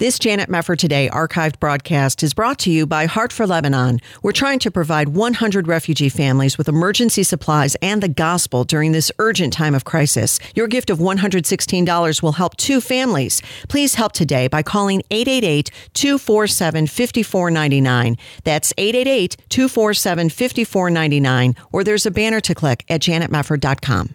This Janet Mefford Today archived broadcast is brought to you by Heart for Lebanon. We're trying to provide 100 refugee families with emergency supplies and the gospel during this urgent time of crisis. Your gift of $116 will help two families. Please help today by calling 888 247 5499. That's 888 247 5499, or there's a banner to click at janetmefford.com.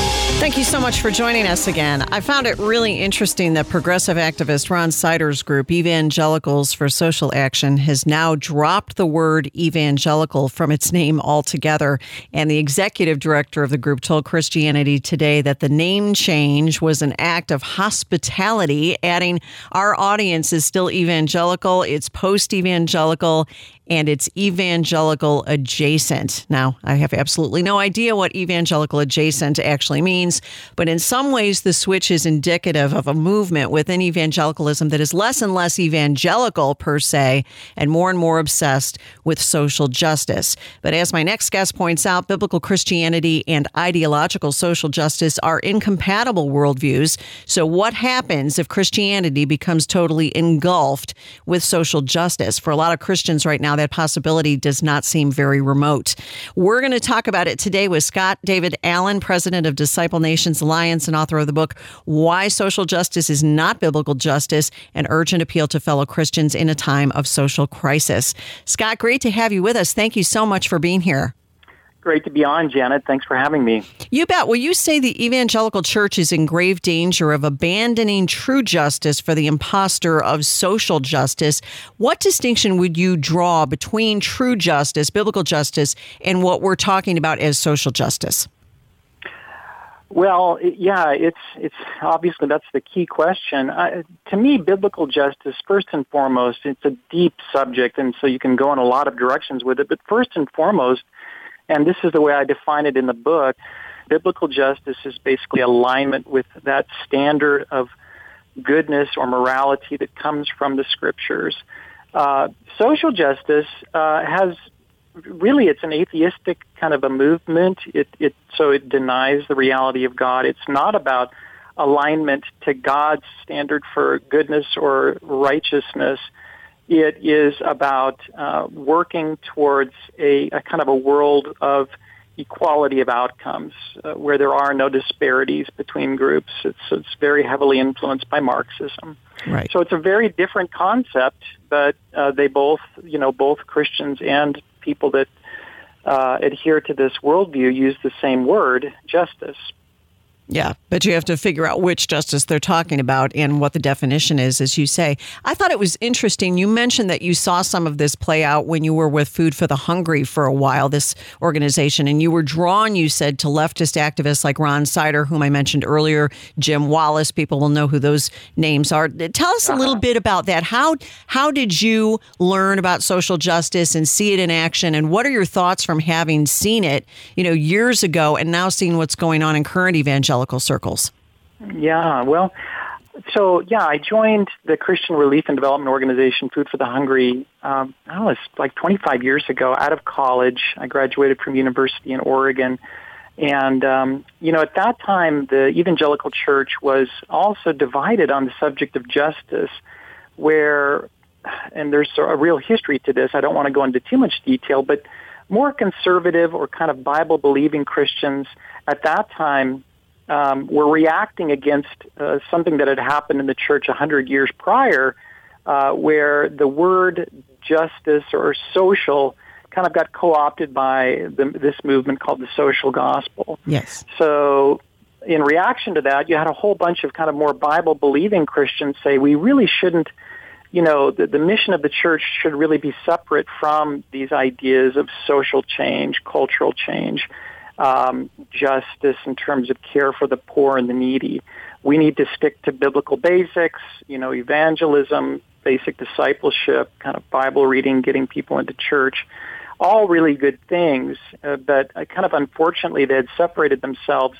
Thank you so much for joining us again. I found it really interesting that progressive activist Ron Sider's group, Evangelicals for Social Action, has now dropped the word evangelical from its name altogether. And the executive director of the group told Christianity Today that the name change was an act of hospitality, adding, Our audience is still evangelical, it's post evangelical, and it's evangelical adjacent. Now, I have absolutely no idea what evangelical adjacent actually means, but in some ways, the switch is indicative of a movement within evangelicalism that is less and less evangelical per se and more and more obsessed with social justice. But as my next guest points out, biblical Christianity and ideological social justice are incompatible worldviews. So, what happens if Christianity becomes totally engulfed with social justice? For a lot of Christians right now, that possibility does not seem very remote. We're going to talk about it today with Scott David Allen, president of Disciple Nations Alliance and author of the book Why Social Justice is Not Biblical Justice An Urgent Appeal to Fellow Christians in a Time of Social Crisis. Scott, great to have you with us. Thank you so much for being here. Great to be on, Janet. Thanks for having me. You bet. Well, you say the evangelical church is in grave danger of abandoning true justice for the impostor of social justice. What distinction would you draw between true justice, biblical justice, and what we're talking about as social justice? Well, yeah, it's it's obviously that's the key question. Uh, to me, biblical justice, first and foremost, it's a deep subject, and so you can go in a lot of directions with it. But first and foremost, and this is the way I define it in the book, biblical justice is basically alignment with that standard of goodness or morality that comes from the scriptures. Uh, social justice uh, has really it's an atheistic kind of a movement. It, it so it denies the reality of God. It's not about alignment to God's standard for goodness or righteousness. It is about uh, working towards a, a, kind of a world of equality of outcomes uh, where there are no disparities between groups. It's, it's very heavily influenced by Marxism. Right. So it's a very different concept, but uh, they both, you know, both Christians and people that uh, adhere to this worldview use the same word, justice. Yeah, but you have to figure out which justice they're talking about and what the definition is, as you say. I thought it was interesting. You mentioned that you saw some of this play out when you were with Food for the Hungry for a while, this organization, and you were drawn, you said, to leftist activists like Ron Sider, whom I mentioned earlier, Jim Wallis. People will know who those names are. Tell us a little uh-huh. bit about that. How how did you learn about social justice and see it in action? And what are your thoughts from having seen it, you know, years ago and now seeing what's going on in current evangelical evangelical circles? Yeah, well, so yeah, I joined the Christian Relief and Development Organization, Food for the Hungry. Um, I it's like 25 years ago. Out of college, I graduated from University in Oregon, and um, you know, at that time, the evangelical church was also divided on the subject of justice, where, and there's a real history to this. I don't want to go into too much detail, but more conservative or kind of Bible believing Christians at that time um, were reacting against uh, something that had happened in the church a hundred years prior, uh, where the word justice or social kind of got co-opted by the, this movement called the social gospel. Yes. So in reaction to that, you had a whole bunch of kind of more Bible believing Christians say we really shouldn't, you know, the, the mission of the church should really be separate from these ideas of social change, cultural change um, justice in terms of care for the poor and the needy. We need to stick to biblical basics, you know, evangelism, basic discipleship, kind of Bible reading, getting people into church. All really good things, uh, but uh, kind of unfortunately they had separated themselves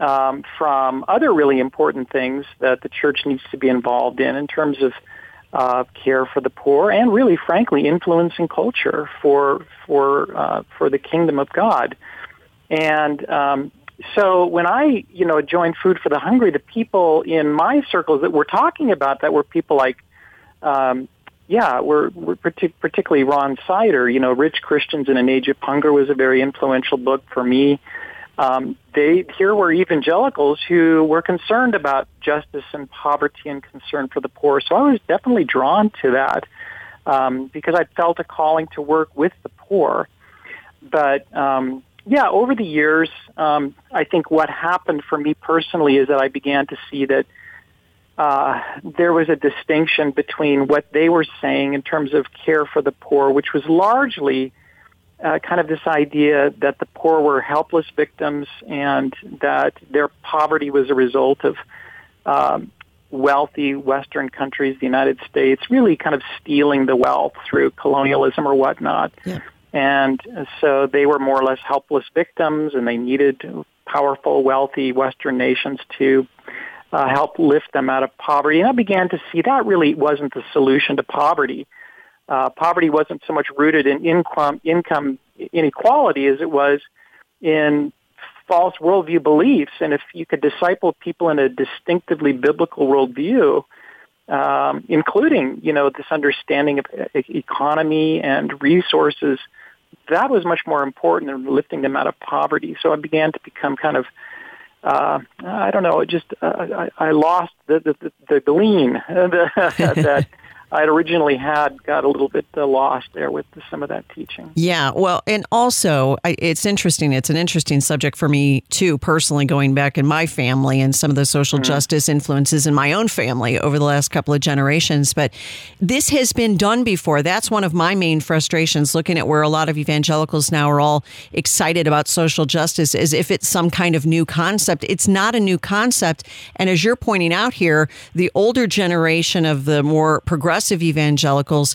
um, from other really important things that the church needs to be involved in in terms of uh, care for the poor and really, frankly, influencing culture for for uh, for the kingdom of God. And um, so when I, you know, joined Food for the Hungry, the people in my circles that were talking about that were people like, um, yeah, we're, we're partic- particularly Ron Sider. You know, Rich Christians in an Age of Hunger was a very influential book for me. Um, they here were evangelicals who were concerned about justice and poverty and concern for the poor. So I was definitely drawn to that um, because I felt a calling to work with the poor. But um, yeah, over the years, um, I think what happened for me personally is that I began to see that uh, there was a distinction between what they were saying in terms of care for the poor, which was largely uh, kind of this idea that the poor were helpless victims and that their poverty was a result of um, wealthy Western countries, the United States, really kind of stealing the wealth through colonialism or whatnot. Yeah. And so they were more or less helpless victims, and they needed powerful, wealthy Western nations to uh, help lift them out of poverty. And I began to see that really wasn't the solution to poverty. Uh, poverty wasn't so much rooted in income, income inequality as it was in false worldview beliefs. And if you could disciple people in a distinctively biblical worldview, um, including you know this understanding of economy and resources, that was much more important than lifting them out of poverty. So I began to become kind of uh, I don't know, just uh, I, I lost the the, the, the gleam that I had originally had got a little bit uh, lost there with some of that teaching. Yeah, well, and also I, it's interesting. It's an interesting subject for me too, personally, going back in my family and some of the social mm-hmm. justice influences in my own family over the last couple of generations. But this has been done before. That's one of my main frustrations. Looking at where a lot of evangelicals now are all excited about social justice, as if it's some kind of new concept. It's not a new concept. And as you're pointing out here, the older generation of the more progressive progressive evangelicals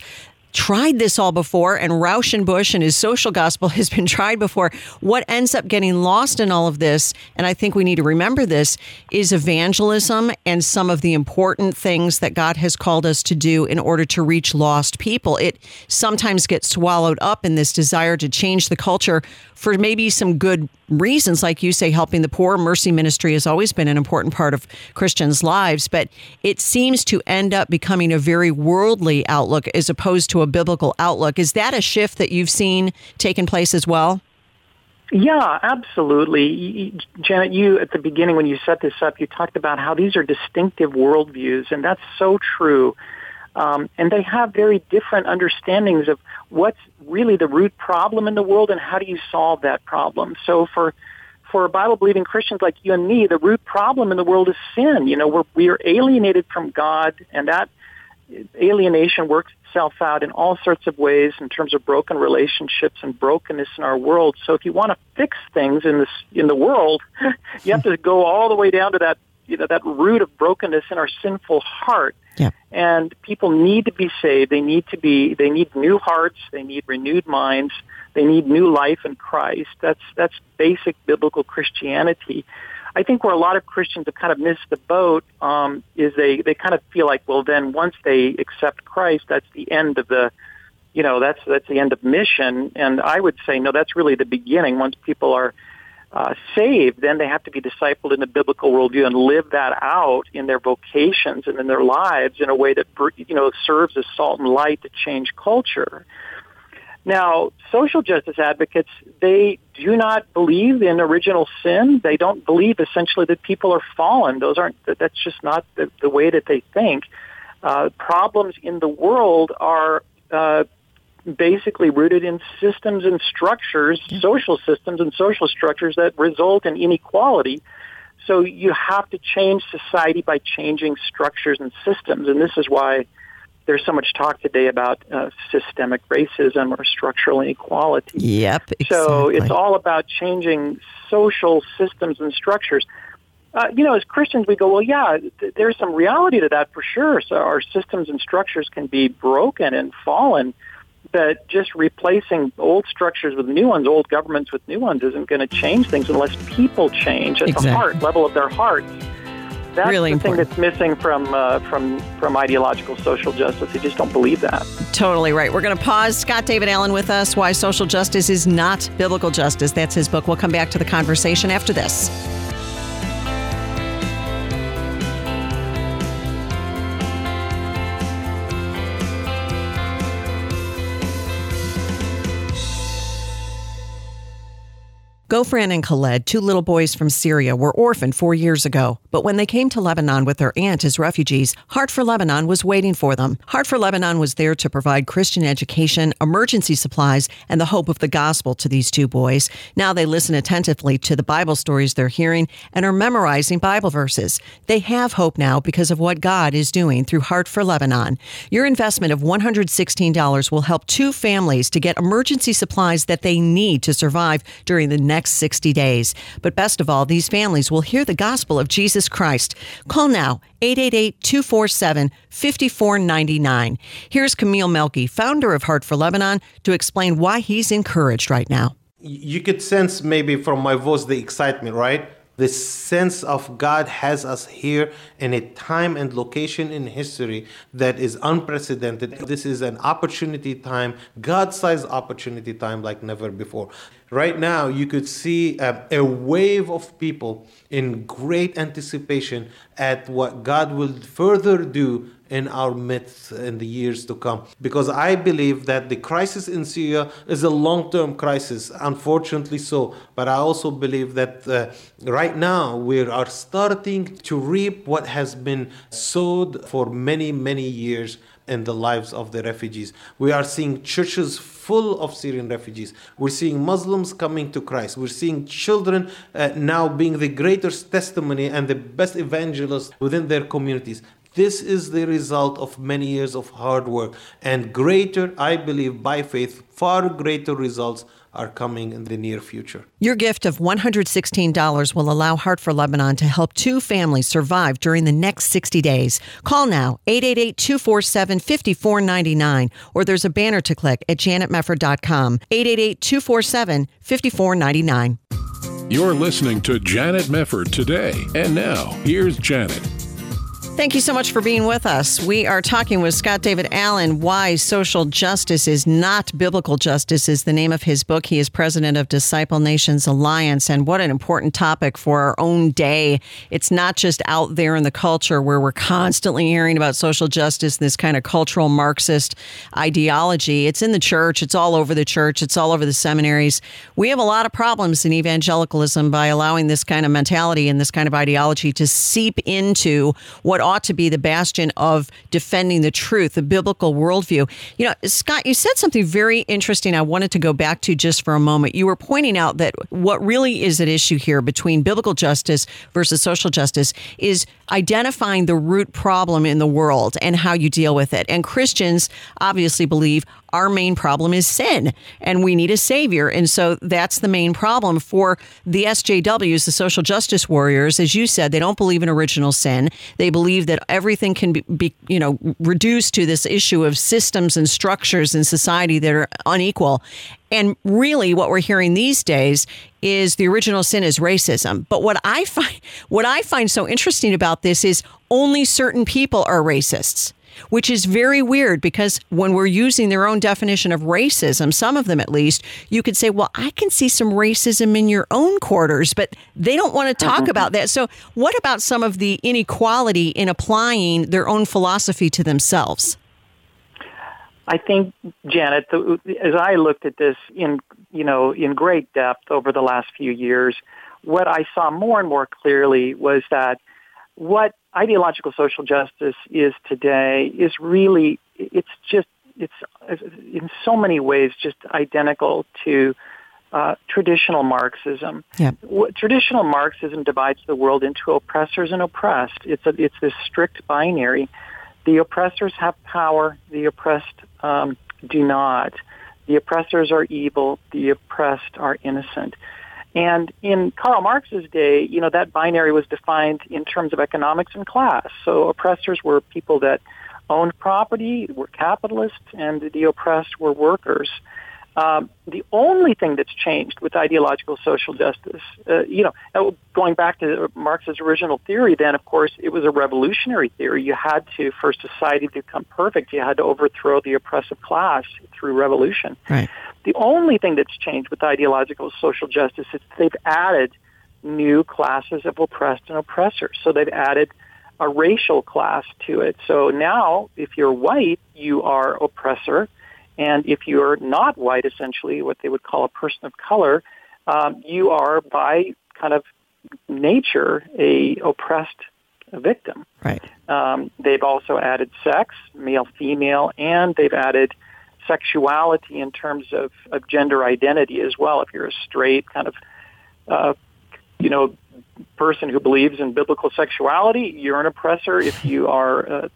tried this all before, and Rauschenbusch and his social gospel has been tried before. What ends up getting lost in all of this, and I think we need to remember this, is evangelism and some of the important things that God has called us to do in order to reach lost people. It sometimes gets swallowed up in this desire to change the culture for maybe some good reasons, like you say, helping the poor. Mercy ministry has always been an important part of Christians' lives, but it seems to end up becoming a very worldly outlook as opposed to a biblical outlook. Is that a shift that you've seen taking place as well? Yeah, absolutely. Janet, you at the beginning when you set this up, you talked about how these are distinctive worldviews, and that's so true. Um, and they have very different understandings of what's really the root problem in the world and how do you solve that problem. So for for Bible believing Christians like you and me, the root problem in the world is sin. You know, we're we are alienated from God, and that alienation works itself out in all sorts of ways in terms of broken relationships and brokenness in our world. So if you want to fix things in this in the world, you have to go all the way down to that you know that root of brokenness in our sinful heart. Yeah. And people need to be saved. They need to be they need new hearts, they need renewed minds, they need new life in Christ. That's that's basic biblical Christianity. I think where a lot of Christians have kind of missed the boat um, is they they kind of feel like, well, then once they accept Christ, that's the end of the, you know, that's that's the end of mission. And I would say, no, that's really the beginning. Once people are uh, saved, then they have to be discipled in the biblical worldview and live that out in their vocations and in their lives in a way that you know serves as salt and light to change culture. Now, social justice advocates, they do not believe in original sin. They don't believe essentially that people are fallen. Those aren't, that's just not the, the way that they think. Uh, problems in the world are uh, basically rooted in systems and structures, social systems and social structures that result in inequality. So you have to change society by changing structures and systems. And this is why there's so much talk today about uh, systemic racism or structural inequality. Yep. Exactly. So it's all about changing social systems and structures. Uh, you know, as Christians, we go, well, yeah, th- there's some reality to that for sure. So our systems and structures can be broken and fallen, but just replacing old structures with new ones, old governments with new ones, isn't going to change things unless people change at Exactly. the heart level of their hearts. That's Really the thing that's missing from uh, from from ideological social justice. They just don't believe that. Totally right. We're going to pause. Scott David Allen with us. Why social justice is not biblical justice. That's his book. We'll come back to the conversation after this. Gofran and Khaled, two little boys from Syria, were orphaned four years ago. But when they came to Lebanon with their aunt as refugees, Heart for Lebanon was waiting for them. Heart for Lebanon was there to provide Christian education, emergency supplies, and the hope of the gospel to these two boys. Now they listen attentively to the Bible stories they're hearing and are memorizing Bible verses. They have hope now because of what God is doing through Heart for Lebanon. Your investment of $116 will help two families to get emergency supplies that they need to survive during the next 60 days. But best of all, these families will hear the gospel of Jesus Christ. Call now 888-247-5499. Here's Camille Melky, founder of Heart for Lebanon, to explain why he's encouraged right now. you could sense maybe from my voice the excitement, right? The sense of God has us here in a time and location in history that is unprecedented. This is an opportunity time, God sized opportunity time like never before. Right now, you could see a, a wave of people in great anticipation at what God will further do in our midst in the years to come. Because I believe that the crisis in Syria is a long term crisis, unfortunately so. But I also believe that uh, right now we are starting to reap what has been sowed for many, many years in the lives of the refugees. We are seeing churches full of Syrian refugees. We're seeing Muslims coming to Christ. We're seeing children uh, now being the greatest testimony and the best evangelists within their communities. This is the result of many years of hard work and greater, I believe, by faith, far greater results are coming in the near future. Your gift of $116 will allow Heart for Lebanon to help two families survive during the next 60 days. Call now 888-247-5499 or there's a banner to click at janetmefford.com. 888-247-5499. You're listening to Janet Mefford today. And now, here's Janet. Thank you so much for being with us. We are talking with Scott David Allen. Why social justice is not biblical justice is the name of his book. He is president of Disciple Nations Alliance, and what an important topic for our own day. It's not just out there in the culture where we're constantly hearing about social justice, this kind of cultural Marxist ideology. It's in the church, it's all over the church, it's all over the seminaries. We have a lot of problems in evangelicalism by allowing this kind of mentality and this kind of ideology to seep into what ought to be the bastion of defending the truth, the biblical worldview. You know, Scott, you said something very interesting I wanted to go back to just for a moment. You were pointing out that what really is at issue here between biblical justice versus social justice is identifying the root problem in the world and how you deal with it. And Christians obviously believe our main problem is sin and we need a savior. And so that's the main problem for the SJWs, the social justice warriors. As you said, they don't believe in original sin. They believe that everything can be, be you know, reduced to this issue of systems and structures in society that are unequal. And really what we're hearing these days is the original sin is racism. But what I find what I find so interesting about this is only certain people are racists which is very weird because when we're using their own definition of racism, some of them at least, you could say, well, I can see some racism in your own quarters, but they don't want to talk mm-hmm. about that. So, what about some of the inequality in applying their own philosophy to themselves? I think, Janet, the, as I looked at this in you know in great depth over the last few years, what I saw more and more clearly was that what ideological social justice is today is really it's just it's in so many ways just identical to uh, traditional Marxism. Yeah. Traditional Marxism divides the world into oppressors and oppressed. It's a, it's this strict binary. The oppressors have power. The oppressed um, do not. The oppressors are evil. The oppressed are innocent. And in Karl Marx's day, you know, that binary was defined in terms of economics and class. So oppressors were people that owned property were capitalists, and the oppressed were workers. Um, the only thing that's changed with ideological social justice, uh, you know, going back to Marx's original theory, then of course it was a revolutionary theory. You had to, for society to become perfect, you had to overthrow the oppressive class through revolution. Right. The only thing that's changed with ideological social justice is they've added new classes of oppressed and oppressors. So they've added a racial class to it. So now, if you're white, you are oppressor and if you're not white, essentially, what they would call a person of color, um, you are by kind of nature a oppressed victim. Right. Um, they've also added sex, male, female, and they've added sexuality in terms of, of gender identity as well. If you're a straight kind of, uh, you know, person who believes in biblical sexuality, you're an oppressor. If you are uh,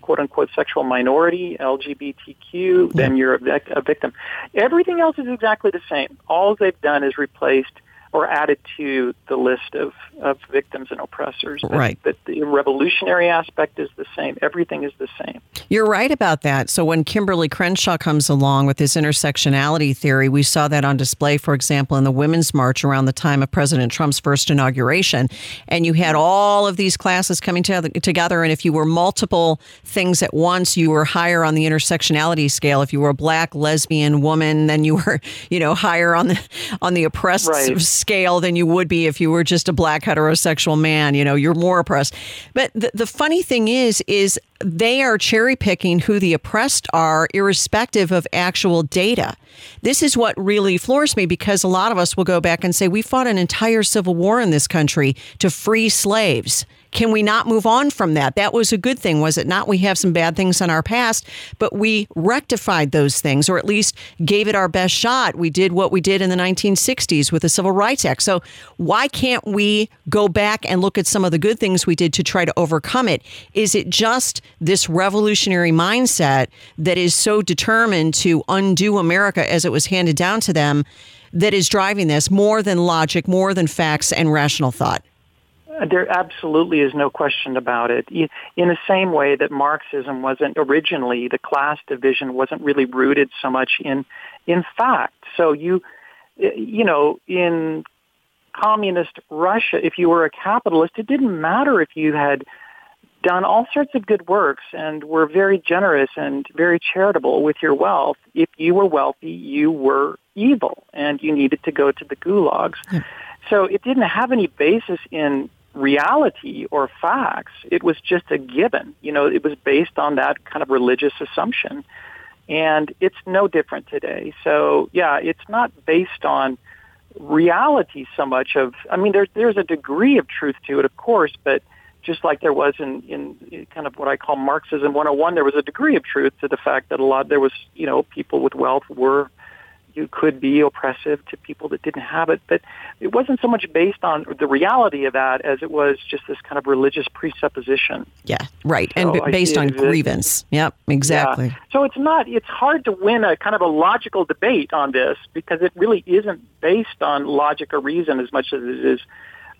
quote unquote sexual minority, LGBTQ, then you're a, vic- a victim. Everything else is exactly the same. All they've done is replaced or added to the list of, of victims and oppressors. But, right. But the revolutionary aspect is the same. Everything is the same. You're right about that. So when Kimberly Crenshaw comes along with this intersectionality theory, we saw that on display, for example, in the Women's March around the time of President Trump's first inauguration. And you had all of these classes coming together. And if you were multiple things at once, you were higher on the intersectionality scale. If you were a black lesbian woman, then you were, you know, higher on the on the oppressed right scale than you would be if you were just a black heterosexual man. You know, you're more oppressed. But the, the funny thing is, is they are cherry picking who the oppressed are, irrespective of actual data. This is what really floors me because a lot of us will go back and say, we fought an entire civil war in this country to free slaves. Can we not move on from that? That was a good thing, was it not? We have some bad things in our past, but we rectified those things, or at least gave it our best shot. We did what we did in the 1960s with the Civil Rights Act. So why can't we go back and look at some of the good things we did to try to overcome it? Is it just this revolutionary mindset that is so determined to undo America as it was handed down to them that is driving this more than logic, more than facts and rational thought? There absolutely is no question about it. In the same way that Marxism wasn't originally, the class division wasn't really rooted so much in, in fact. So you, you know, in communist Russia, if you were a capitalist, it didn't matter if you had done all sorts of good works and were very generous and very charitable with your wealth. If you were wealthy, you were evil and you needed to go to the gulags. So it didn't have any basis in reality or facts. It was just a given. You know, it was based on that kind of religious assumption. And it's no different today. So, yeah, it's not based on reality so much of, I mean, there, there's a degree of truth to it, of course, but just like there was in, in kind of what I call Marxism 101, there was a degree of truth to the fact that a lot, there was, you know, people with wealth were you could be oppressive to people that didn't have it. But it wasn't so much based on the reality of that as it was just this kind of religious presupposition. Yeah, right. So and b- based on grievance. Yep, exactly. Yeah. So it's not, it's hard to win a kind of a logical debate on this because it really isn't based on logic or reason as much as it is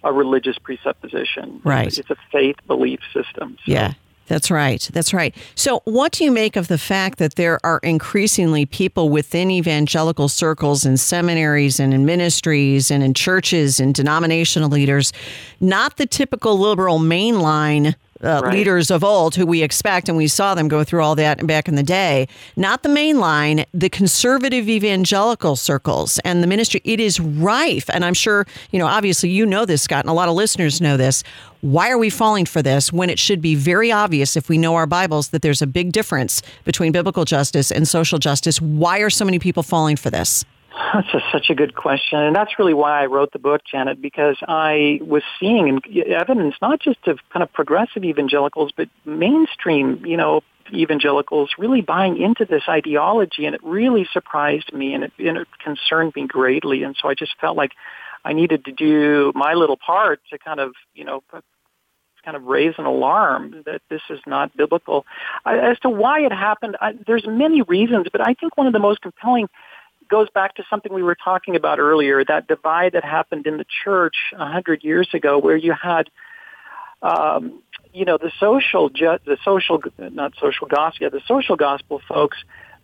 a religious presupposition. Right. It's a faith belief system. So. Yeah. That's right. That's right. So, what do you make of the fact that there are increasingly people within evangelical circles and seminaries and in ministries and in churches and denominational leaders, not the typical liberal mainline uh, right. leaders of old who we expect, and we saw them go through all that back in the day, not the mainline, the conservative evangelical circles and the ministry. It is rife. And I'm sure, you know, obviously you know this, Scott, and a lot of listeners know this. Why are we falling for this when it should be very obvious if we know our Bibles that there's a big difference between biblical justice and social justice? Why are so many people falling for this? That's a, such a good question, and that's really why I wrote the book, Janet, because I was seeing evidence not just of kind of progressive evangelicals, but mainstream, you know, evangelicals really buying into this ideology, and it really surprised me, and it, and it concerned me greatly, and so I just felt like I needed to do my little part to kind of, you know, kind of raise an alarm that this is not biblical. As to why it happened, I, there's many reasons, but I think one of the most compelling goes back to something we were talking about earlier, that divide that happened in the church a hundred years ago where you had um, you know, the social, ju- the social, not social gospel, yeah, the social gospel folks,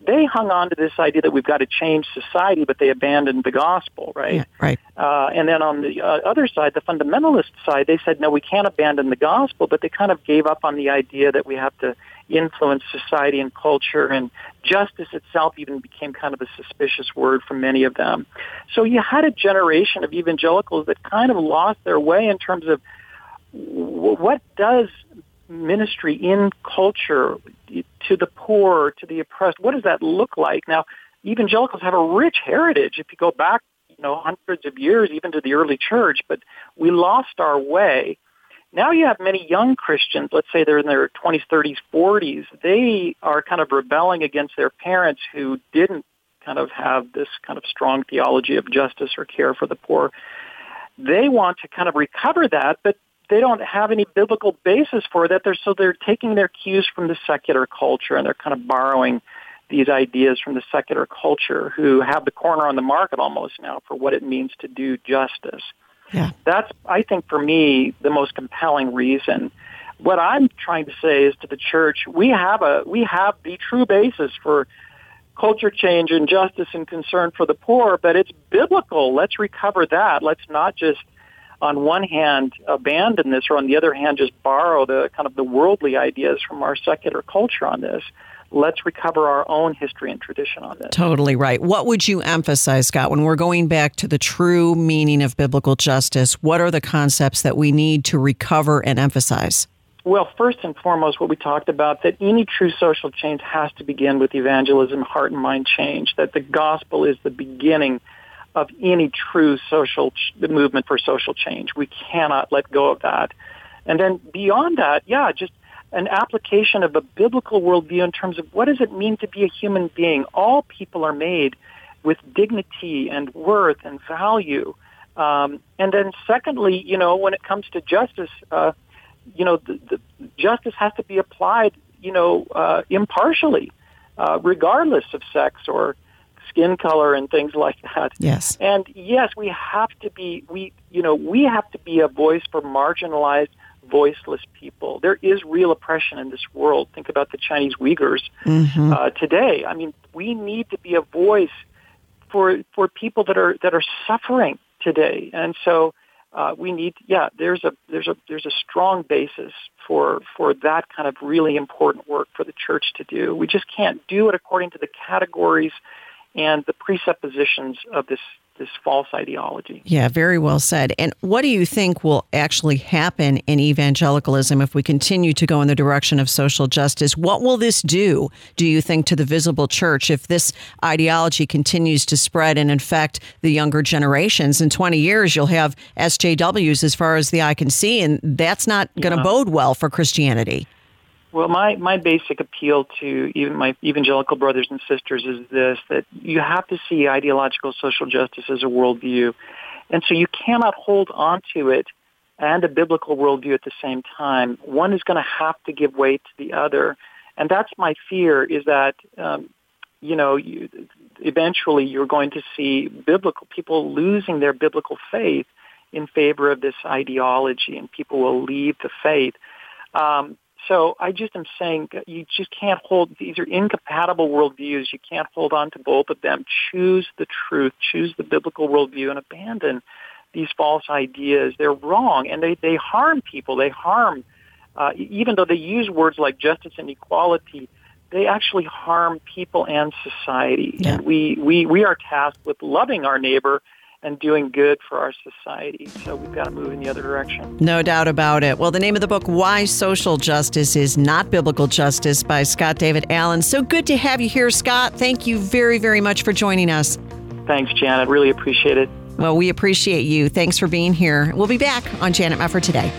they hung on to this idea that we've got to change society, but they abandoned the gospel, right? Yeah, right. Uh, and then on the uh, other side, the fundamentalist side, they said, no, we can't abandon the gospel, but they kind of gave up on the idea that we have to influence society and culture, and justice itself even became kind of a suspicious word for many of them. So you had a generation of evangelicals that kind of lost their way in terms of what does ministry in culture to the poor, to the oppressed, what does that look like? Now, evangelicals have a rich heritage. If you go back, you know, hundreds of years, even to the early church, but we lost our way. Now you have many young Christians, let's say they're in their 20s, 30s, 40s, they are kind of rebelling against their parents who didn't kind of have this kind of strong theology of justice or care for the poor. They want to kind of recover that, but they don't have any biblical basis for that. They're, so they're taking their cues from the secular culture and they're kind of borrowing these ideas from the secular culture who have the corner on the market almost now for what it means to do justice. Yeah. That's, I think, for me, the most compelling reason. What I'm trying to say is to the church, we have a, we have the true basis for culture change and justice and concern for the poor, but it's biblical. Let's recover that. Let's not just on one hand abandon this or on the other hand just borrow the kind of the worldly ideas from our secular culture on this. Let's recover our own history and tradition on this. Totally right. What would you emphasize scott when we're going back to the true meaning of biblical justice what are the concepts that we need to recover and emphasize? Well, first and foremost, what we talked about, that any true social change has to begin with evangelism, heart and mind change, that the gospel is the beginning of any true social ch- movement for social change. We cannot let go of that. And then beyond that, yeah, just an application of a biblical worldview in terms of what does it mean to be a human being. All people are made with dignity and worth and value. Um, and then secondly, you know, when it comes to justice, uh, you know, the, the justice has to be applied, you know, uh, impartially, uh, regardless of sex or skin color and things like that. Yes. And yes, we have to be we you know we have to be a voice for marginalized, voiceless people. There is real oppression in this world. Think about the Chinese Uyghurs mm-hmm. uh, today. I mean, we need to be a voice for for people that are that are suffering today, and so. Uh, we need, yeah. There's a there's a there's a strong basis for for that kind of really important work for the church to do. We just can't do it according to the categories and the presuppositions of this this false ideology. Yeah, very well said. And what do you think will actually happen in evangelicalism if we continue to go in the direction of social justice? What will this do, do you think, to the visible church if this ideology continues to spread and infect the younger generations? In 20 years, you'll have SJWs as far as the eye can see, and that's not going to yeah. bode well for Christianity. Well, my, my basic appeal to even my evangelical brothers and sisters is this, that you have to see ideological social justice as a worldview. And so you cannot hold on to it and a biblical worldview at the same time. One is going to have to give way to the other. And that's my fear is that, um, you know, you, eventually you're going to see biblical people losing their biblical faith in favor of this ideology and people will leave the faith. Um, so I just am saying you just can't hold, these are incompatible worldviews. You can't hold on to both of them. Choose the truth, choose the biblical worldview and abandon these false ideas. They're wrong and they, they harm people. They harm, uh, even though they use words like justice and equality, they actually harm people and society. Yeah. And we, we, we are tasked with loving our neighbor and doing good for our society. So we've got to move in the other direction. No doubt about it. Well, the name of the book, Why Social Justice is Not Biblical Justice by Scott David Allen. So good to have you here, Scott. Thank you very, very much for joining us. Thanks, Janet. Really appreciate it. Well, we appreciate you. Thanks for being here. We'll be back on Janet Mefford today.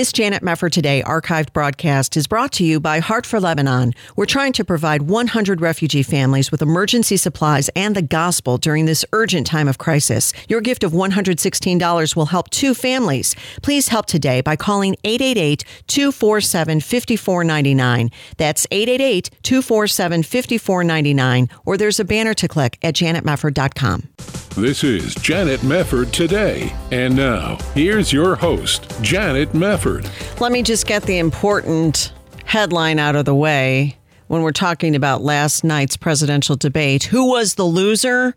This Janet Mefford Today archived broadcast is brought to you by Heart for Lebanon. We're trying to provide 100 refugee families with emergency supplies and the gospel during this urgent time of crisis. Your gift of $116 will help two families. Please help today by calling 888 247 5499. That's 888 247 5499, or there's a banner to click at janetmefford.com. This is Janet Mefford today. And now, here's your host, Janet Mefford. Let me just get the important headline out of the way when we're talking about last night's presidential debate. Who was the loser?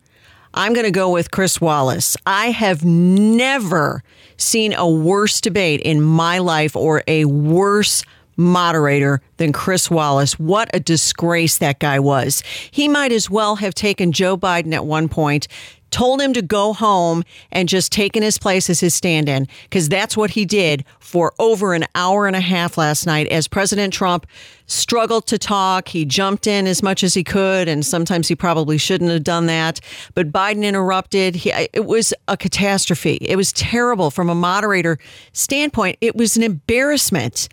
I'm going to go with Chris Wallace. I have never seen a worse debate in my life or a worse moderator than Chris Wallace. What a disgrace that guy was. He might as well have taken Joe Biden at one point, told him to go home and just taken his place as his stand in, because that's what he did for over an hour and a half last night as President Trump struggled to talk. He jumped in as much as he could, and sometimes he probably shouldn't have done that. But Biden interrupted. He, it was a catastrophe. It was terrible from a moderator standpoint. It was an embarrassment.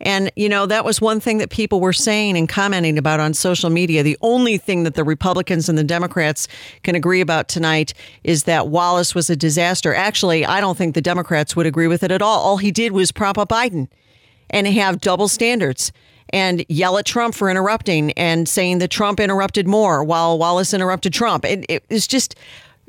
And, you know, that was one thing that people were saying and commenting about on social media. The only thing that the Republicans and the Democrats can agree about tonight is that Wallace was a disaster. Actually, I don't think the Democrats would agree with it at all. All he did was prop up Biden and have double standards and yell at Trump for interrupting and saying that Trump interrupted more while Wallace interrupted Trump. It, it was just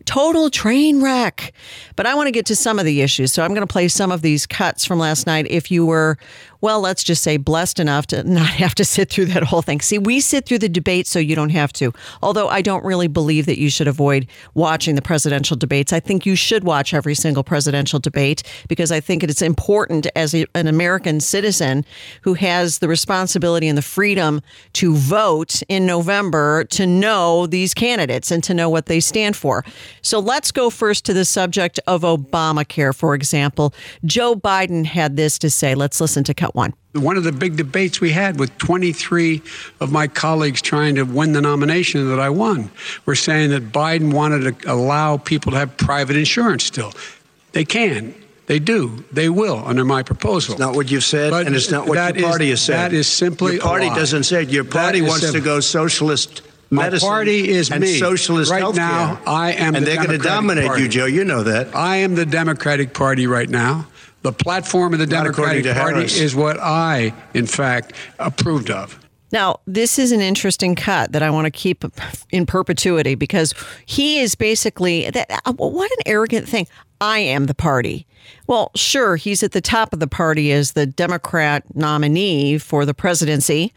total train wreck. But I want to get to some of the issues. So I'm going to play some of these cuts from last night. If you were, well, let's just say blessed enough to not have to sit through that whole thing. See, we sit through the debate so you don't have to. Although I don't really believe that you should avoid watching the presidential debates. I think you should watch every single presidential debate because I think it's important as a, an American citizen who has the responsibility and the freedom to vote in November to know these candidates and to know what they stand for. So let's go first to the subject of Obamacare, for example. Joe Biden had this to say. Let's listen to cut one. One of the big debates we had with 23 of my colleagues trying to win the nomination that I won were saying that Biden wanted to allow people to have private insurance still. They can. They do. They will under my proposal. It's not what you've said, But and it's not what your party is- has said. that is simply your party a lie. doesn't say. it. Your party is wants to go socialist My party is and me. socialist Right healthcare. now, I am and the they're going to dominate Party. you, Joe. You know that. I am the Democratic Party right now. The platform of the Not Democratic Party Harris. is what I, in fact, approved of. Now, this is an interesting cut that I want to keep in perpetuity because he is basically that. uh, What an arrogant thing! I am the party. Well, sure, he's at the top of the party as the Democrat nominee for the presidency.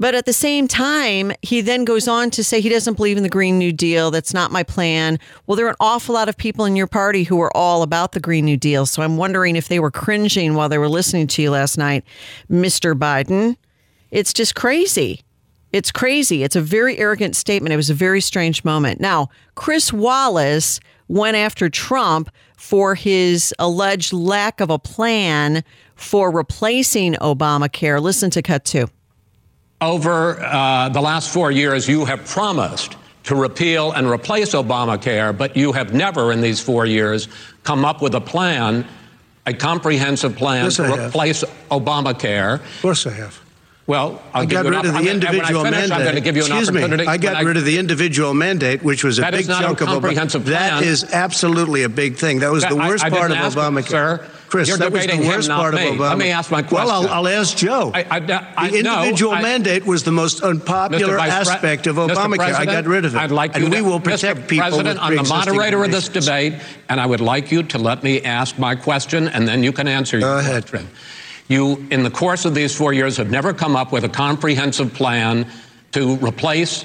But at the same time, he then goes on to say he doesn't believe in the Green New Deal. That's not my plan. Well, there are an awful lot of people in your party who are all about the Green New Deal. So I'm wondering if they were cringing while they were listening to you last night, Mr. Biden. It's just crazy. It's crazy. It's a very arrogant statement. It was a very strange moment. Now, Chris Wallace went after Trump for his alleged lack of a plan for replacing Obamacare. Listen to cut two. Over uh, the last four years, you have promised to repeal and replace Obamacare, but you have never in these four years come up with a plan, a comprehensive plan Yes, to I have. replace Obamacare. Of course, I have. Well, I'll I give got you an rid of the I'm individual finish, mandate. I'm give you an Excuse me. I got when rid of the individual mandate, which was a big chunk of Obamacare. That is absolutely a big thing. That was the worst I part of Obamacare. sir. Chris, You're that was the debating him, worst part me. of Obama. Let me ask my question. Well, I'll. I'll ask Joe. I- I- I- the no, individual I- mandate was the most unpopular Mr. Vice Pre- aspect of Obamacare. I got rid of it. I'd like and you we will protect Mr. people President, I'm the moderator of this debate, and I would like you to let me ask my question, and then you can answer your Go ahead. question. You, in the course of these four years, have never come up with a comprehensive plan to replace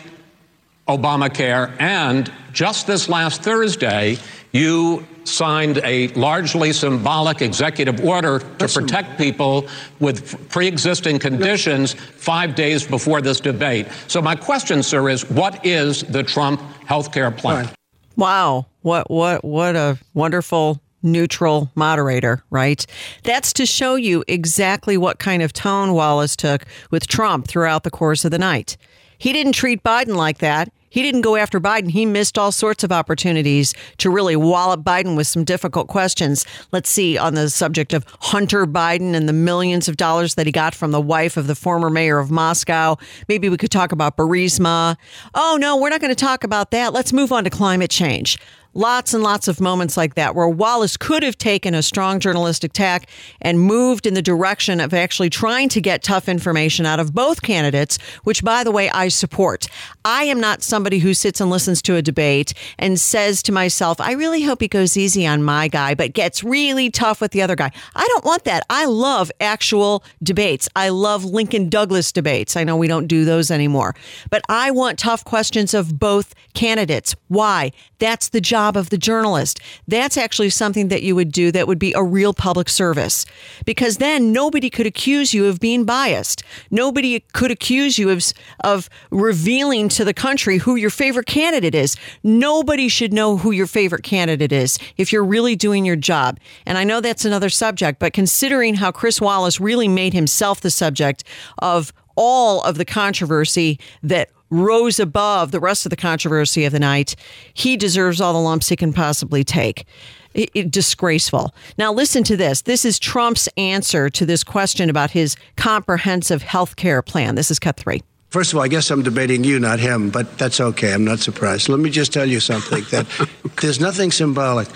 Obamacare, and just this last Thursday, you signed a largely symbolic executive order to protect people with pre-existing conditions five days before this debate. So my question, sir, is what is the Trump health care plan? Wow, what what what a wonderful neutral moderator, right? That's to show you exactly what kind of tone Wallace took with Trump throughout the course of the night. He didn't treat Biden like that. He didn't go after Biden. He missed all sorts of opportunities to really wallop Biden with some difficult questions. Let's see on the subject of Hunter Biden and the millions of dollars that he got from the wife of the former mayor of Moscow. Maybe we could talk about Burisma. Oh, no, we're not going to talk about that. Let's move on to climate change lots and lots of moments like that where Wallace could have taken a strong journalistic tack and moved in the direction of actually trying to get tough information out of both candidates, which, by the way, I support. I am not somebody who sits and listens to a debate and says to myself, I really hope he goes easy on my guy, but gets really tough with the other guy. I don't want that. I love actual debates. I love Lincoln Douglas debates. I know we don't do those anymore, but I want tough questions of both candidates. Why? That's the job of the journalist. That's actually something that you would do that would be a real public service because then nobody could accuse you of being biased. Nobody could accuse you of, of revealing to the country who your favorite candidate is. Nobody should know who your favorite candidate is if you're really doing your job. And I know that's another subject, but considering how Chris Wallace really made himself the subject of all of the controversy that rose above the rest of the controversy of the night. He deserves all the lumps he can possibly take. It, it, disgraceful. Now, listen to this. This is Trump's answer to this question about his comprehensive health care plan. This is cut three. First of all, I guess I'm debating you, not him, but that's okay. I'm not surprised. Let me just tell you something that there's nothing symbolic.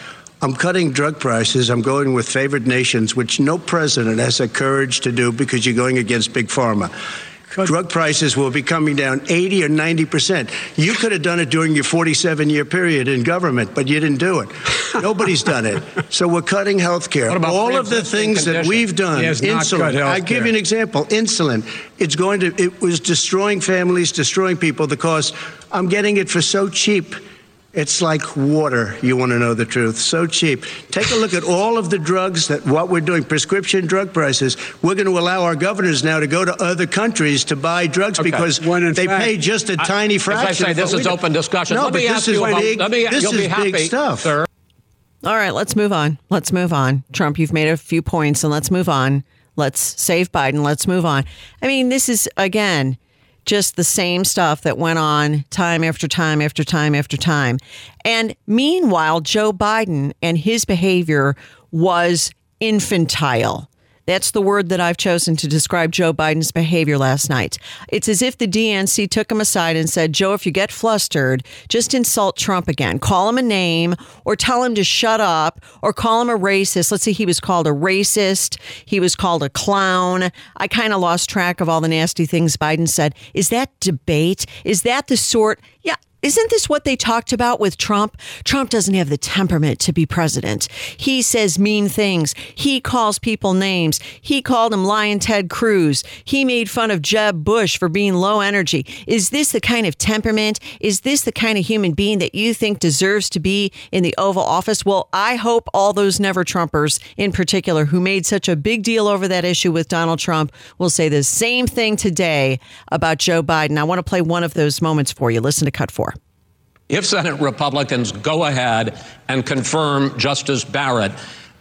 I'm cutting drug prices. I'm going with favored nations, which no president has the courage to do because you're going against big pharma drug prices will be coming down 80 or 90 percent. You could have done it during your 47 year period in government, but you didn't do it. Nobody's done it. So we're cutting health care. All of the things that we've done, insulin. I give you an example. Insulin. It's going to. It was destroying families, destroying people. The cost. I'm getting it for so cheap it's like water, you want to know the truth. So cheap. Take a look at all of the drugs that what we're doing, prescription drug prices. We're going to allow our governors now to go to other countries to buy drugs okay. because they fact, pay just a I, tiny fraction. As I say, this is open discussion. No, let but this is big, let me, this is big happy, stuff. Sir. All right, let's move on. Let's move on. Trump, you've made a few points and let's move on. Let's save Biden. Let's move on. I mean, this is, again, just the same stuff that went on time after time after time after time. And meanwhile, Joe Biden and his behavior was infantile. That's the word that I've chosen to describe Joe Biden's behavior last night. It's as if the DNC took him aside and said, Joe, if you get flustered, just insult Trump again. Call him a name or tell him to shut up or call him a racist. Let's see, he was called a racist. He was called a clown. I kind of lost track of all the nasty things Biden said. Is that debate? Is that the sort? Yeah, isn't this what they talked about with Trump? Trump doesn't have the temperament to be president. He says mean things. He calls people names. He called him Lyin' Ted Cruz. He made fun of Jeb Bush for being low energy. Is this the kind of temperament? Is this the kind of human being that you think deserves to be in the Oval Office? Well, I hope all those never Trumpers in particular who made such a big deal over that issue with Donald Trump will say the same thing today about Joe Biden. I want to play one of those moments for you. Listen to cut four. If Senate Republicans go ahead and confirm Justice Barrett,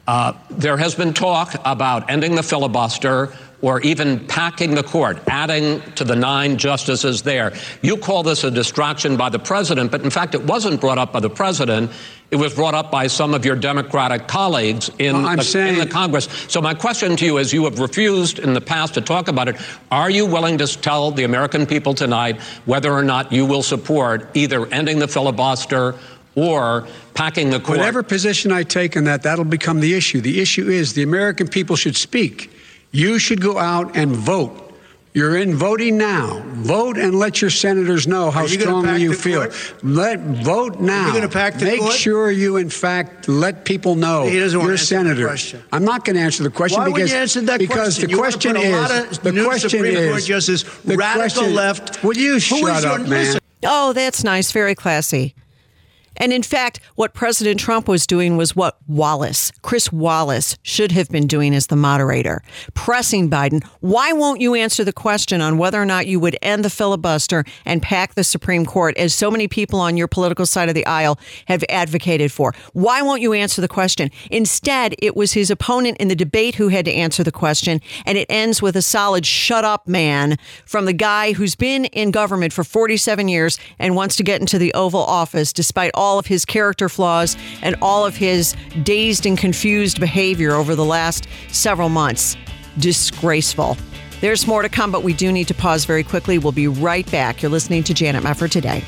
uh, there has been talk about ending the filibuster or even packing the court, adding to the nine justices there. You call this a distraction by the president, but in fact, it wasn't brought up by the president. It was brought up by some of your Democratic colleagues in, well, the, saying- in the Congress. So, my question to you is you have refused in the past to talk about it. Are you willing to tell the American people tonight whether or not you will support either ending the filibuster or packing the court? Whatever position I take on that, that'll become the issue. The issue is the American people should speak. You should go out and vote. You're in voting now. Vote and let your senators know how you strongly you feel. Court? Let vote now. You're going to pack the Make court? sure you, in fact, let people know he doesn't you're want a senator. I'm not going to answer the question Why because you answer that because question? the question is the question Supreme is Court justice, the radical question, left. Will you shut up, man? Oh, that's nice. Very classy. And in fact, what President Trump was doing was what Wallace, Chris Wallace, should have been doing as the moderator, pressing Biden, why won't you answer the question on whether or not you would end the filibuster and pack the Supreme Court, as so many people on your political side of the aisle have advocated for? Why won't you answer the question? Instead, it was his opponent in the debate who had to answer the question, and it ends with a solid shut up man from the guy who's been in government for 47 years and wants to get into the Oval Office despite all all of his character flaws and all of his dazed and confused behavior over the last several months. Disgraceful. There's more to come, but we do need to pause very quickly. We'll be right back. You're listening to Janet Mefford today.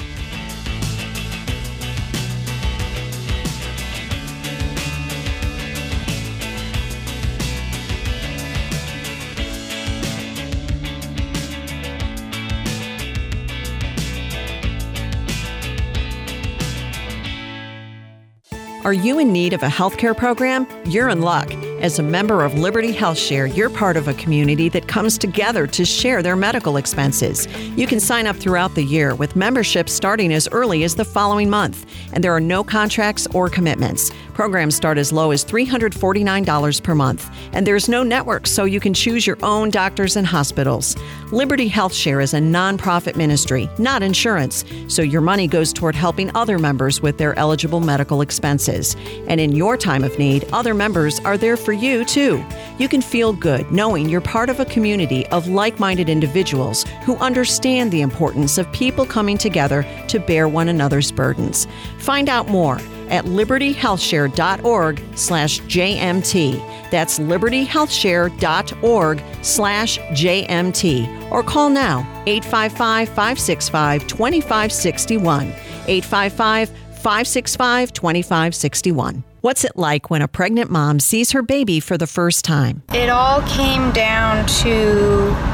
Are you in need of a healthcare program? You're in luck. As a member of Liberty HealthShare, you're part of a community that comes together to share their medical expenses. You can sign up throughout the year with membership starting as early as the following month, and there are no contracts or commitments. Programs start as low as $349 per month, and there's no network, so you can choose your own doctors and hospitals. Liberty HealthShare is a nonprofit ministry, not insurance, so your money goes toward helping other members with their eligible medical expenses. And in your time of need, other members are there for you too. You can feel good knowing you're part of a community of like minded individuals who understand the importance of people coming together to bear one another's burdens. Find out more at libertyhealthshare.org slash JMT. That's libertyhealthshare.org slash JMT. Or call now 855 565 2561. 855 565 2561. What's it like when a pregnant mom sees her baby for the first time? It all came down to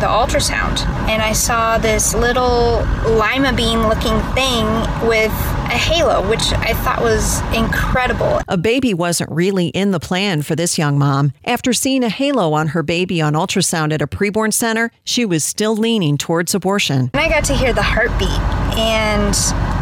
the ultrasound, and I saw this little lima bean looking thing with a halo, which I thought was incredible. A baby wasn't really in the plan for this young mom. After seeing a halo on her baby on ultrasound at a preborn center, she was still leaning towards abortion. And I got to hear the heartbeat, and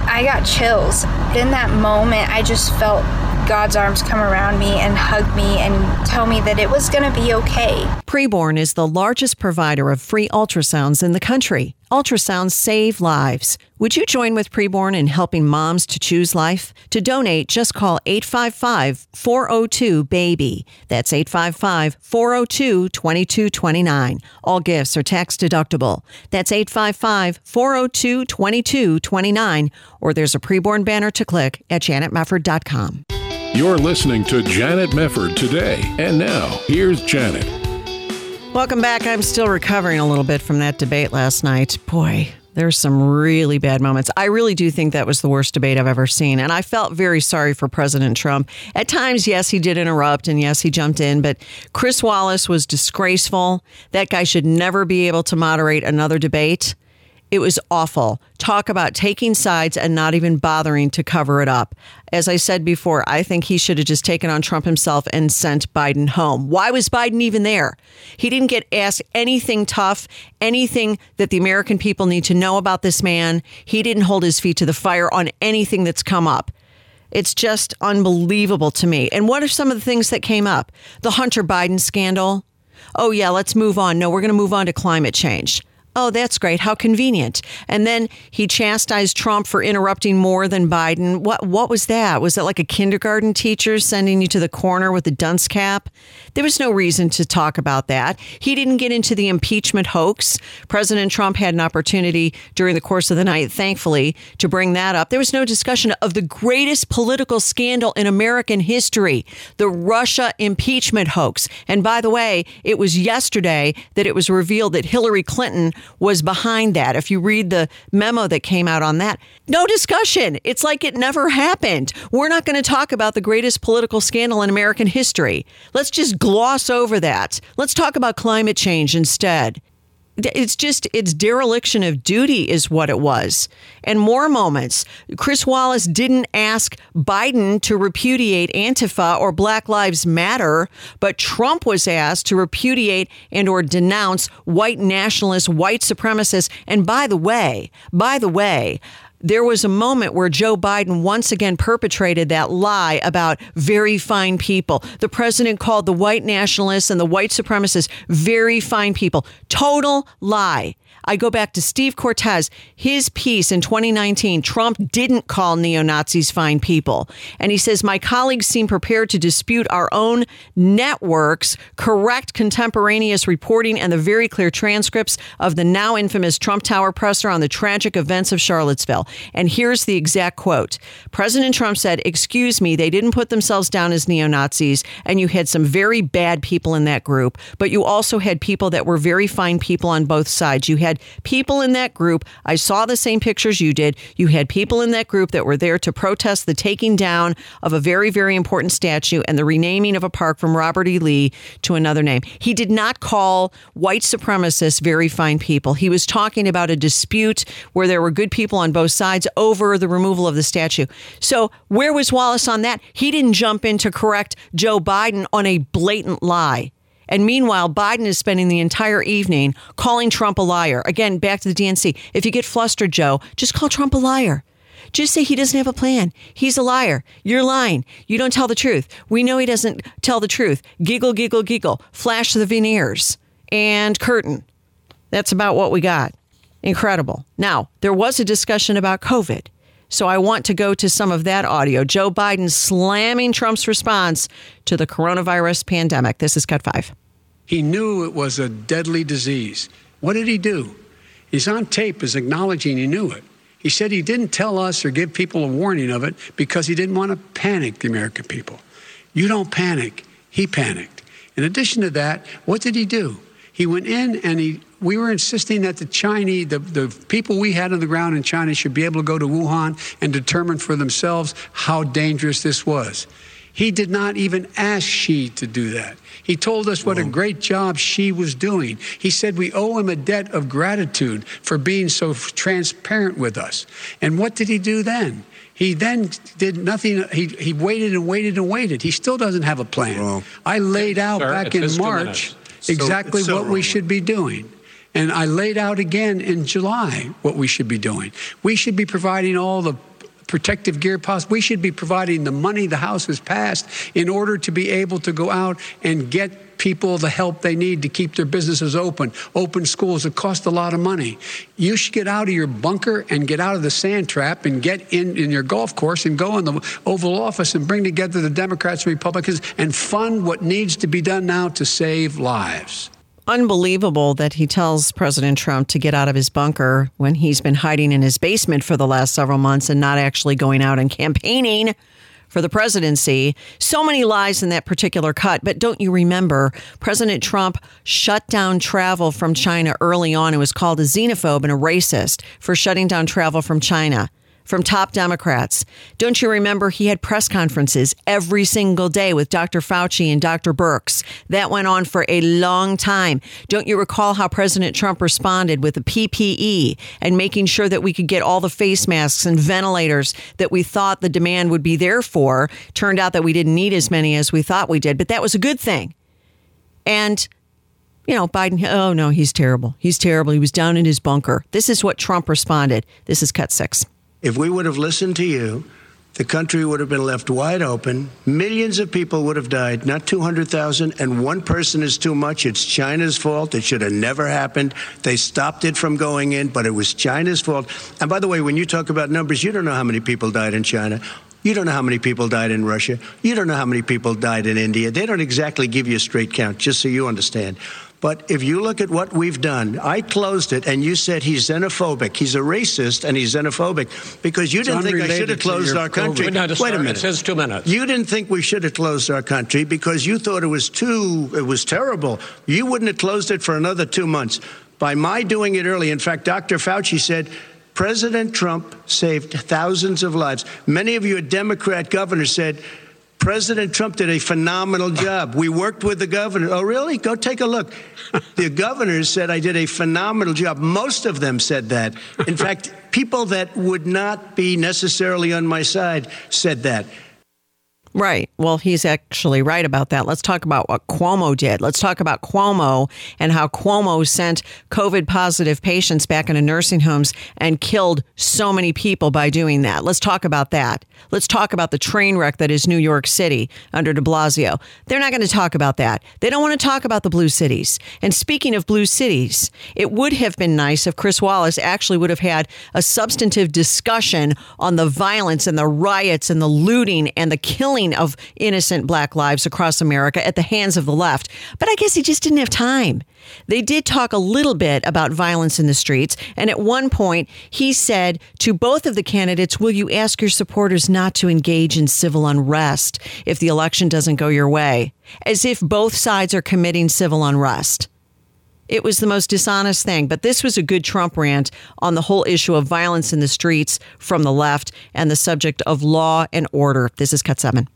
I got chills. In that moment, I just felt God's arms come around me and hug me and tell me that it was going to be okay. Preborn is the largest provider of free ultrasounds in the country. Ultrasounds save lives. Would you join with Preborn in helping moms to choose life? To donate, just call 855 402 BABY. That's 855 402 2229. All gifts are tax deductible. That's 855 402 2229. Or there's a Preborn banner to click at janetmefford.com. You're listening to Janet Mefford today. And now, here's Janet. Welcome back. I'm still recovering a little bit from that debate last night. Boy, there's some really bad moments. I really do think that was the worst debate I've ever seen. And I felt very sorry for President Trump. At times, yes, he did interrupt and yes, he jumped in, but Chris Wallace was disgraceful. That guy should never be able to moderate another debate. It was awful. Talk about taking sides and not even bothering to cover it up. As I said before, I think he should have just taken on Trump himself and sent Biden home. Why was Biden even there? He didn't get asked anything tough, anything that the American people need to know about this man. He didn't hold his feet to the fire on anything that's come up. It's just unbelievable to me. And what are some of the things that came up? The Hunter Biden scandal. Oh, yeah, let's move on. No, we're going to move on to climate change. Oh, that's great. How convenient. And then he chastised Trump for interrupting more than Biden. What what was that? Was it like a kindergarten teacher sending you to the corner with a dunce cap? There was no reason to talk about that. He didn't get into the impeachment hoax. President Trump had an opportunity during the course of the night, thankfully, to bring that up. There was no discussion of the greatest political scandal in American history, the Russia impeachment hoax. And by the way, it was yesterday that it was revealed that Hillary Clinton was behind that. If you read the memo that came out on that, no discussion. It's like it never happened. We're not going to talk about the greatest political scandal in American history. Let's just gloss over that. Let's talk about climate change instead. It's just, it's dereliction of duty, is what it was. And more moments. Chris Wallace didn't ask Biden to repudiate Antifa or Black Lives Matter, but Trump was asked to repudiate and or denounce white nationalists, white supremacists. And by the way, by the way, there was a moment where Joe Biden once again perpetrated that lie about very fine people. The president called the white nationalists and the white supremacists very fine people. Total lie. I go back to Steve Cortes, his piece in 2019. Trump didn't call neo Nazis fine people. And he says, My colleagues seem prepared to dispute our own network's correct contemporaneous reporting and the very clear transcripts of the now infamous Trump Tower presser on the tragic events of Charlottesville. And here's the exact quote President Trump said, Excuse me, they didn't put themselves down as neo Nazis, and you had some very bad people in that group, but you also had people that were very fine people on both sides. You had had people in that group. I saw the same pictures you did. You had people in that group that were there to protest the taking down of a very, very important statue and the renaming of a park from Robert E. Lee to another name. He did not call white supremacists very fine people. He was talking about a dispute where there were good people on both sides over the removal of the statue. So, where was Wallace on that? He didn't jump in to correct Joe Biden on a blatant lie. And meanwhile, Biden is spending the entire evening calling Trump a liar. Again, back to the DNC. If you get flustered, Joe, just call Trump a liar. Just say he doesn't have a plan. He's a liar. You're lying. You don't tell the truth. We know he doesn't tell the truth. Giggle, giggle, giggle. Flash the veneers and curtain. That's about what we got. Incredible. Now, there was a discussion about COVID. So I want to go to some of that audio. Joe Biden slamming Trump's response to the coronavirus pandemic. This is Cut 5. He knew it was a deadly disease. What did he do? He's on tape as acknowledging he knew it. He said he didn't tell us or give people a warning of it because he didn't want to panic the American people. You don't panic. He panicked. In addition to that, what did he do? He went in and he we were insisting that the Chinese, the, the people we had on the ground in China should be able to go to Wuhan and determine for themselves how dangerous this was. He did not even ask Xi to do that. He told us what a great job Xi was doing. He said we owe him a debt of gratitude for being so transparent with us. And what did he do then? He then did nothing. He, he waited and waited and waited. He still doesn't have a plan. I laid out Sir, back in March exactly so what we should be doing. And I laid out again in July what we should be doing. We should be providing all the protective gear possible. We should be providing the money the House has passed in order to be able to go out and get people the help they need to keep their businesses open, open schools. It costs a lot of money. You should get out of your bunker and get out of the sand trap and get in, in your golf course and go in the Oval Office and bring together the Democrats and Republicans and fund what needs to be done now to save lives unbelievable that he tells President Trump to get out of his bunker when he's been hiding in his basement for the last several months and not actually going out and campaigning for the presidency. So many lies in that particular cut. But don't you remember, President Trump shut down travel from China early on and was called a xenophobe and a racist for shutting down travel from China from top Democrats. Don't you remember he had press conferences every single day with Dr. Fauci and Dr. Birx? That went on for a long time. Don't you recall how President Trump responded with the PPE and making sure that we could get all the face masks and ventilators that we thought the demand would be there for? Turned out that we didn't need as many as we thought we did, but that was a good thing. And you know, Biden, oh no, he's terrible. He's terrible. He was down in his bunker. This is what Trump responded. This is cut six. If we would have listened to you, the country would have been left wide open. Millions of people would have died, not 200,000, and one person is too much. It's China's fault. It should have never happened. They stopped it from going in, but it was China's fault. And by the way, when you talk about numbers, you don't know how many people died in China. You don't know how many people died in Russia. You don't know how many people died in India. They don't exactly give you a straight count, just so you understand. But if you look at what we've done, I closed it and you said he's xenophobic. He's a racist and he's xenophobic because you It's didn't think I should have closed our country. COVID. No, Wait sir, a minute. it's his two minutes. You didn't think we should have closed our country because you thought it was too, it was terrible. You wouldn't have closed it for another two months. By my doing it early, in fact, Dr. Fauci said, President Trump saved thousands of lives. Many of your Democrat governors said, President Trump did a phenomenal job. We worked with the governor. Oh, really? Go take a look. The governors said I did a phenomenal job. Most of them said that. In fact, people that would not be necessarily on my side said that. Right. Well, he's actually right about that. Let's talk about what Cuomo did. Let's talk about Cuomo and how Cuomo sent COVID positive patients back into nursing homes and killed so many people by doing that. Let's talk about that. Let's talk about the train wreck that is New York City under de Blasio. They're not going to talk about that. They don't want to talk about the blue cities. And speaking of blue cities, it would have been nice if Chris Wallace actually would have had a substantive discussion on the violence and the riots and the looting and the killing of innocent black lives across America at the hands of the left. But I guess he just didn't have time. They did talk a little bit about violence in the streets. And at one point, he said to both of the candidates, Will you ask your supporters not to engage in civil unrest if the election doesn't go your way? As if both sides are committing civil unrest. It was the most dishonest thing. But this was a good Trump rant on the whole issue of violence in the streets from the left and the subject of law and order. This is Cut 7.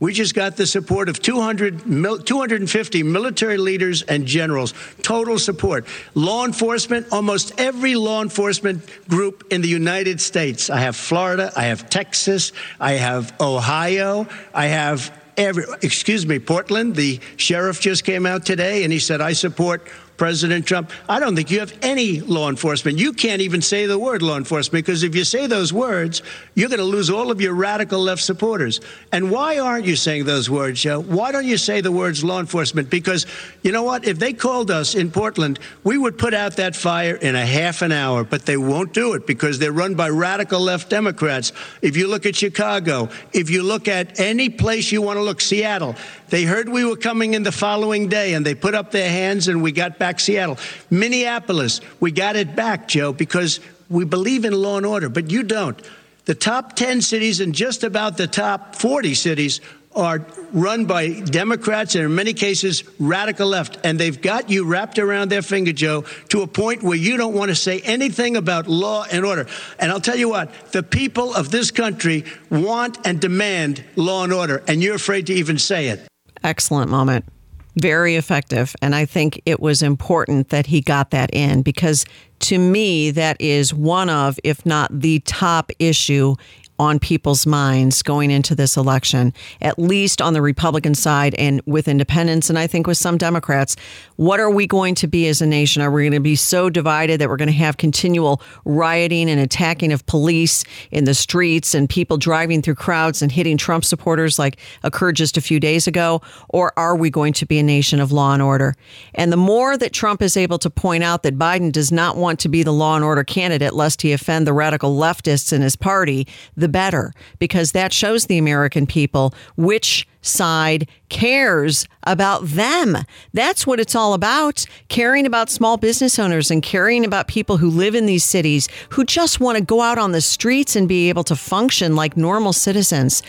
We just got the support of 200, 250 military leaders and generals, total support. Law enforcement, almost every law enforcement group in the United States. I have Florida, I have Texas, I have Ohio, I have every, excuse me, Portland. The sheriff just came out today and he said, I support President Trump. I don't think you have any law enforcement. You can't even say the word law enforcement because if you say those words, you're going to lose all of your radical left supporters. And why aren't you saying those words, Joe? Why don't you say the words law enforcement? Because you know what? If they called us in Portland, we would put out that fire in a half an hour, but they won't do it because they're run by radical left Democrats. If you look at Chicago, if you look at any place you want to look, Seattle, they heard we were coming in the following day and they put up their hands and we got back Seattle. Minneapolis, we got it back, Joe, because we believe in law and order, but you don't. The top 10 cities and just about the top 40 cities are run by Democrats and in many cases radical left. And they've got you wrapped around their finger, Joe, to a point where you don't want to say anything about law and order. And I'll tell you what, the people of this country want and demand law and order, and you're afraid to even say it. Excellent moment. Very effective. And I think it was important that he got that in because to me, that is one of, if not the top issue on people's minds going into this election, at least on the Republican side and with independents, and I think with some Democrats. What are we going to be as a nation? Are we going to be so divided that we're going to have continual rioting and attacking of police in the streets and people driving through crowds and hitting Trump supporters like occurred just a few days ago? Or are we going to be a nation of law and order? And the more that Trump is able to point out that Biden does not want to be the law and order candidate lest he offend the radical leftists in his party, the better because that shows the American people which side cares about them. That's what it's all about caring about small business owners and caring about people who live in these cities who just want to go out on the streets and be able to function like normal citizens.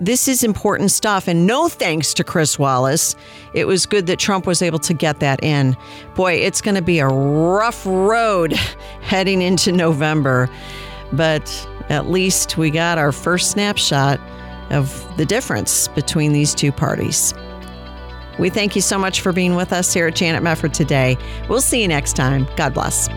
This is important stuff. And no thanks to Chris Wallace. It was good that Trump was able to get that in. Boy, it's going to be a rough road heading into November. But at least we got our first snapshot of the difference between these two parties. We thank you so much for being with us here at Janet Mefford today. We'll see you next time. God bless.